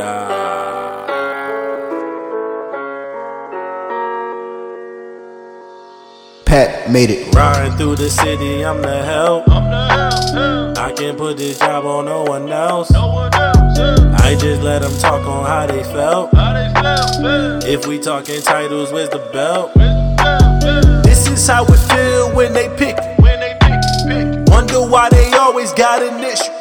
Yeah. Pat made it. Riding through the city, I'm the help. I can put this job on no one else. I just let them talk on how they felt. If we talking titles, where's the belt? This is how it feel when they pick. Wonder why they always got an issue.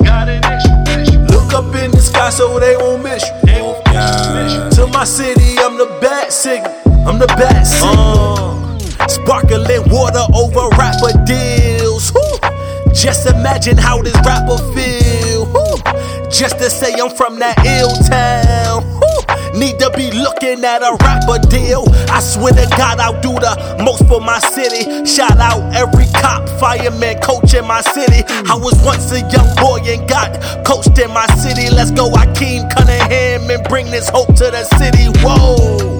Look up in the sky so they won't miss you. To my city, I'm the Bat Signal. I'm the Bat Signal. Sparkling water over rapper deals. Whew. Just imagine how this rapper feel. Whew. Just to say I'm from that ill town. Need to be looking at a rapper deal. I swear to God, I'll do the most for my city. Shout out every cop, fireman, coach in my city. I was once a young boy and got coached in my city. Let's go, Akeem Cunningham, and bring this hope to the city. Whoa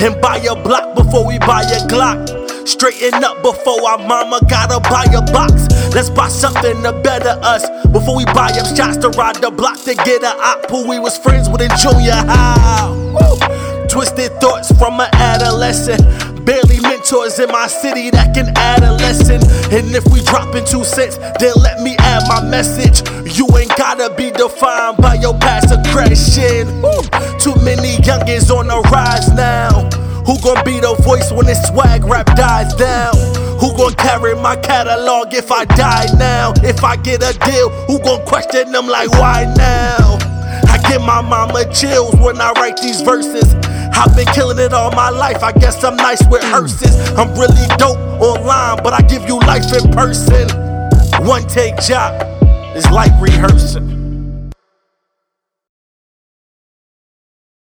and buy a block before we buy a Glock. Straighten up before our mama gotta buy a box. Let's buy something to better us before we buy up shots to ride the block to get a op who we was friends with in junior high. Twisted thoughts from an adolescent. Barely mentors in my city that can add a lesson. And if we dropping two cents, then let me add my message. You ain't gotta be defined by your past aggression. Too many youngins on the rise now. Who gon' be the voice when this swag rap dies down? Who gon' carry my catalog if I die now? If I get a deal, who gon' question them like why now? I get my mama chills when I write these verses. I've been killing it all my life. I guess I'm nice with hearses. I'm really dope online, but I give you life in person. One take job is like rehearsing.